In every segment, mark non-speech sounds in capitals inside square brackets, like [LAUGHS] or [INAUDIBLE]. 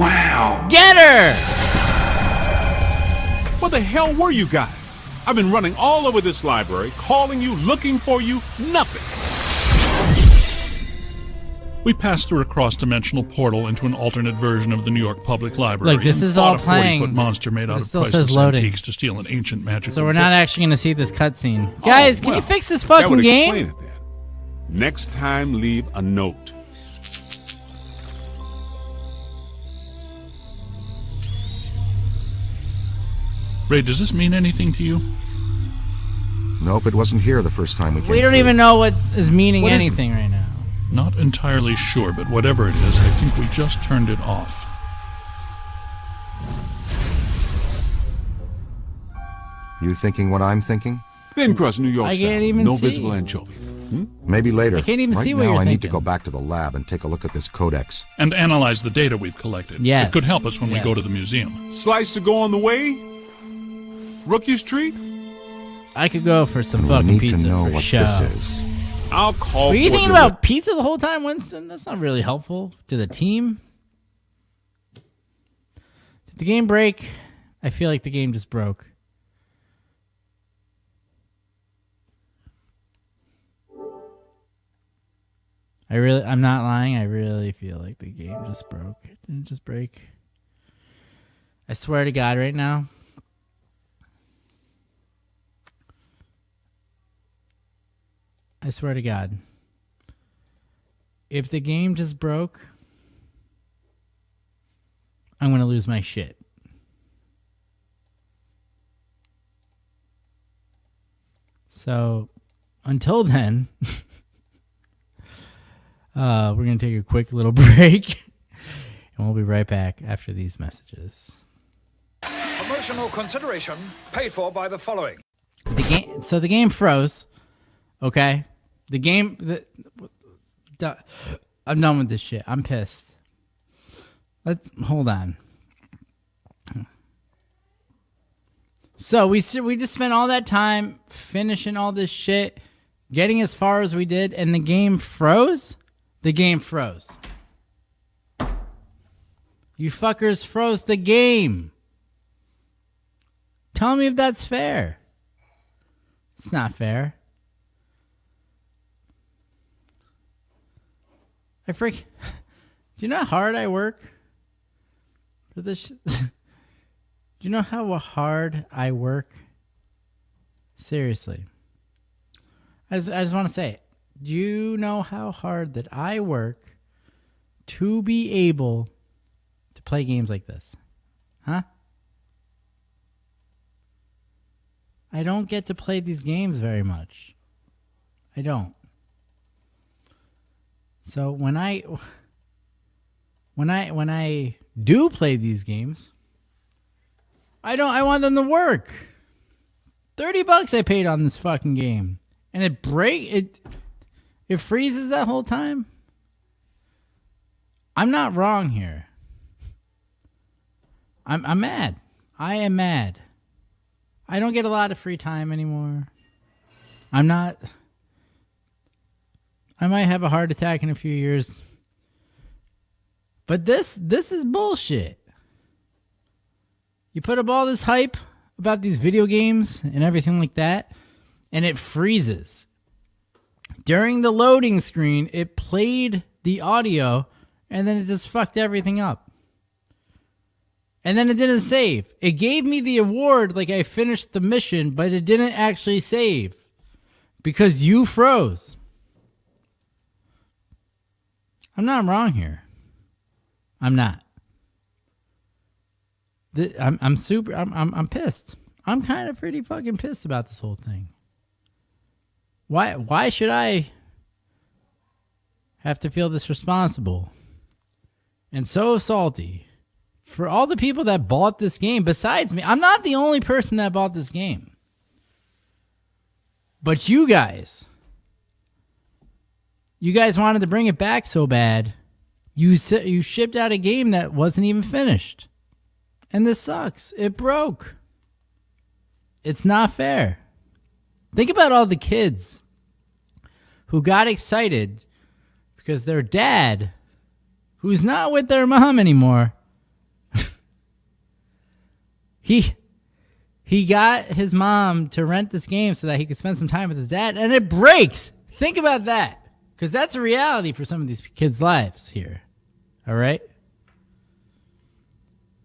Wow. Get her! Where the hell were you guys? I've been running all over this library, calling you, looking for you, nothing. We passed through a cross-dimensional portal into an alternate version of the New York Public Library. Look, this is all a playing. 40-foot monster made out It of still priceless says loading. antiques to steal an ancient magic. So we're not actually going to see this cutscene. Oh, guys, can you fix this that fucking would game? explain it then. Next time, leave a note. Ray, does this mean anything to you? Nope, it wasn't here the first time we came We don't through. even know what is meaning What is it? anything right now. Not entirely sure, but whatever it is, I think we just turned it off. You thinking what I'm thinking? Thin crust New York I style. can't even no see. visible anchovy. Hmm? Maybe later. I can't even right see what now, you're I need to go back to the lab and take a look at this codex. And analyze the data we've collected. Yes. It could help us when we go to the museum. Slice to go on the way? Rookie's treat? I could go for some And fucking we need pizza to know for what show. this is. I'll call Were you for thinking about pizza the whole time, Winston? That's not really helpful to the team. Did the game break? I feel like the game just broke. I really, I'm not lying. I really feel like the game just broke. didn't just break? I swear to God, right now. I swear to God. If the game just broke, I'm going to lose my shit. So, until then, [LAUGHS] uh, we're going to take a quick little [LAUGHS] break. And we'll be right back after these messages. Promotional consideration paid for by the following. The game. So the game froze. Okay. The game. The, the- I'm done with this shit. I'm pissed. Let's hold on. So we we just spent all that time finishing all this shit, getting as far as we did, and the game froze. The game froze. You fuckers froze the game. Tell me if that's fair. It's not fair. I freak. [LAUGHS] Do you know how hard I work for this? [LAUGHS] Do you know how hard I work? Seriously. I just, I just want to say, it. do you know how hard that I work to be able to play games like this? Huh? I don't get to play these games very much. I don't. So when I when I when I do play these games, I don't I want them to work. 30 bucks I paid on this fucking game. And it break it it freezes that whole time. I'm not wrong here. I'm I'm mad. I am mad. I don't get a lot of free time anymore. I'm not. I might have a heart attack in a few years. But this this is bullshit. You put up all this hype about these video games and everything like that, and it freezes. During the loading screen, it played the audio and then it just fucked everything up. And then it didn't save. It gave me the award like I finished the mission, but it didn't actually save because you froze. I'm not wrong here. I'm not. I'm I'm super I'm I'm I'm pissed. I'm kind of pretty fucking pissed about this whole thing. Why why should I have to feel this responsible and so salty for all the people that bought this game besides me? I'm not the only person that bought this game. But you guys you guys wanted to bring it back so bad. You you shipped out a game that wasn't even finished. And this sucks. It broke. It's not fair. Think about all the kids who got excited because their dad, who's not with their mom anymore, [LAUGHS] he he got his mom to rent this game so that he could spend some time with his dad and it breaks. Think about that. Cuz that's a reality for some of these kids' lives here. All right?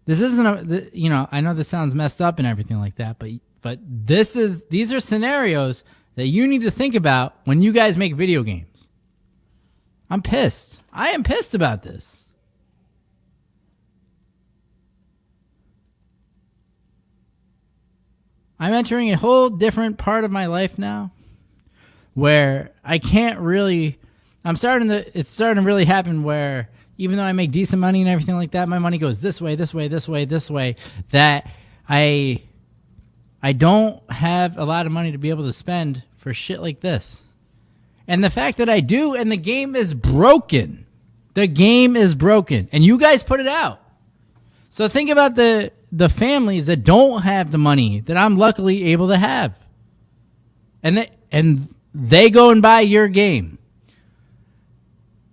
This isn't a you know, I know this sounds messed up and everything like that, but but this is these are scenarios that you need to think about when you guys make video games. I'm pissed. I am pissed about this. I'm entering a whole different part of my life now where I can't really I'm starting to it's starting to really happen where even though I make decent money and everything like that, my money goes this way, this way, this way, this way that I I don't have a lot of money to be able to spend for shit like this. And the fact that I do and the game is broken. The game is broken and you guys put it out. So think about the the families that don't have the money that I'm luckily able to have. And they, and they go and buy your game.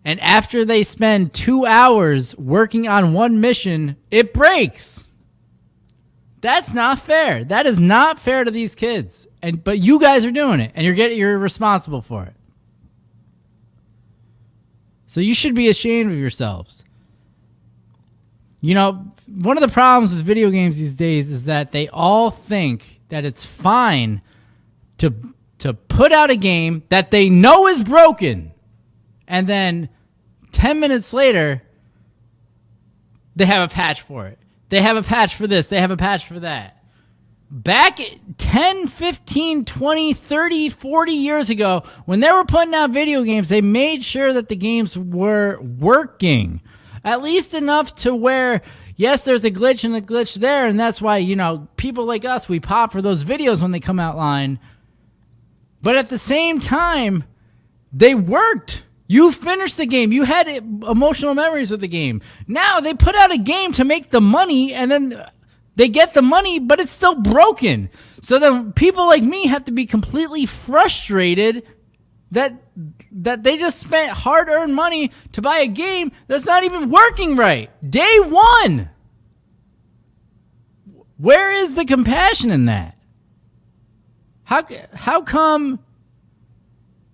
And after they spend 2 hours working on one mission, it breaks. That's not fair. That is not fair to these kids. And but you guys are doing it and you're getting you're responsible for it. So you should be ashamed of yourselves. You know, one of the problems with video games these days is that they all think that it's fine to to put out a game that they know is broken and then 10 minutes later they have a patch for it. They have a patch for this, they have a patch for that. Back 10, 15, 20, 30, 40 years ago, when they were putting out video games, they made sure that the games were working. At least enough to where, yes, there's a glitch and a glitch there, and that's why, you know, people like us, we pop for those videos when they come out line. But at the same time, they worked. You finished the game. You had emotional memories of the game. Now they put out a game to make the money, and then they get the money, but it's still broken. So then people like me have to be completely frustrated that that they just spent hard-earned money to buy a game that's not even working right. Day 1. Where is the compassion in that? How how come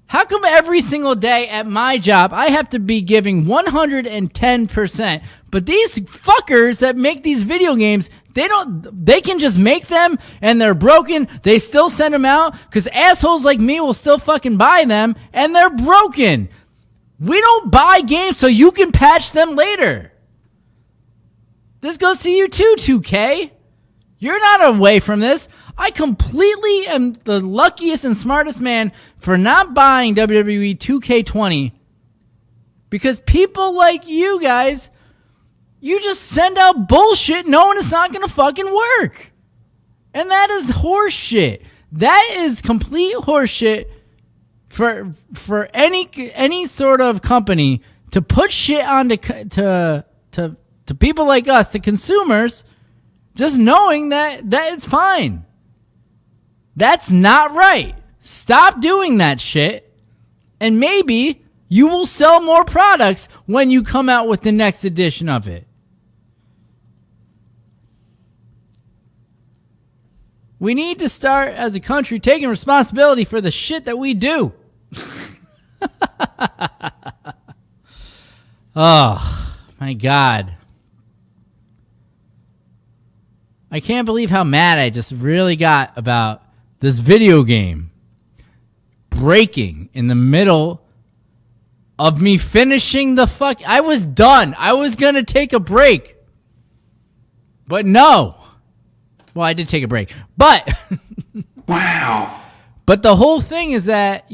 how come every single day at my job I have to be giving 110%, but these fuckers that make these video games, they don't they can just make them and they're broken. They still send them out cuz assholes like me will still fucking buy them and they're broken. We don't buy games so you can patch them later. This goes to you too, 2K. You're not away from this. I completely am the luckiest and smartest man for not buying WWE 2K20 because people like you guys, you just send out bullshit knowing it's not going to fucking work. And that is horseshit. That is complete horseshit for for any any sort of company to put shit on to to to, to people like us, to consumers, just knowing that that it's fine. That's not right. Stop doing that shit. And maybe you will sell more products when you come out with the next edition of it. We need to start as a country taking responsibility for the shit that we do. [LAUGHS] oh, my God. I can't believe how mad I just really got about this video game breaking in the middle of me finishing the fuck. I was done. I was gonna take a break, but no. Well, I did take a break, but [LAUGHS] Wow. but the whole thing is that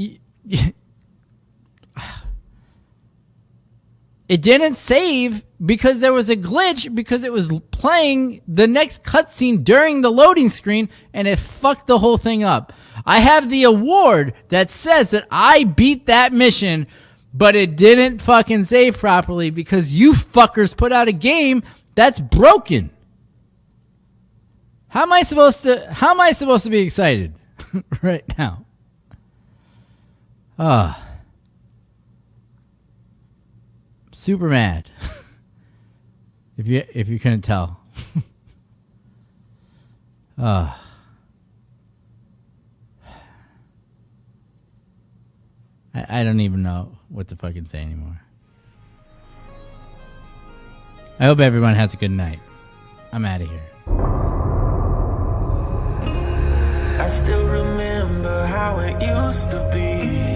it didn't save because there was a glitch because it was playing the next cutscene during the loading screen and it fucked the whole thing up. I have the award that says that I beat that mission, but it didn't fucking save properly because you fuckers put out a game that's broken. How am I supposed to how am I supposed to be excited [LAUGHS] right now? Ah. Super mad. [LAUGHS] if you if you couldn't tell. Ah. [LAUGHS] I, I don't even know what to fucking say anymore. I hope everyone has a good night. I'm out of here. I still remember how it used to be.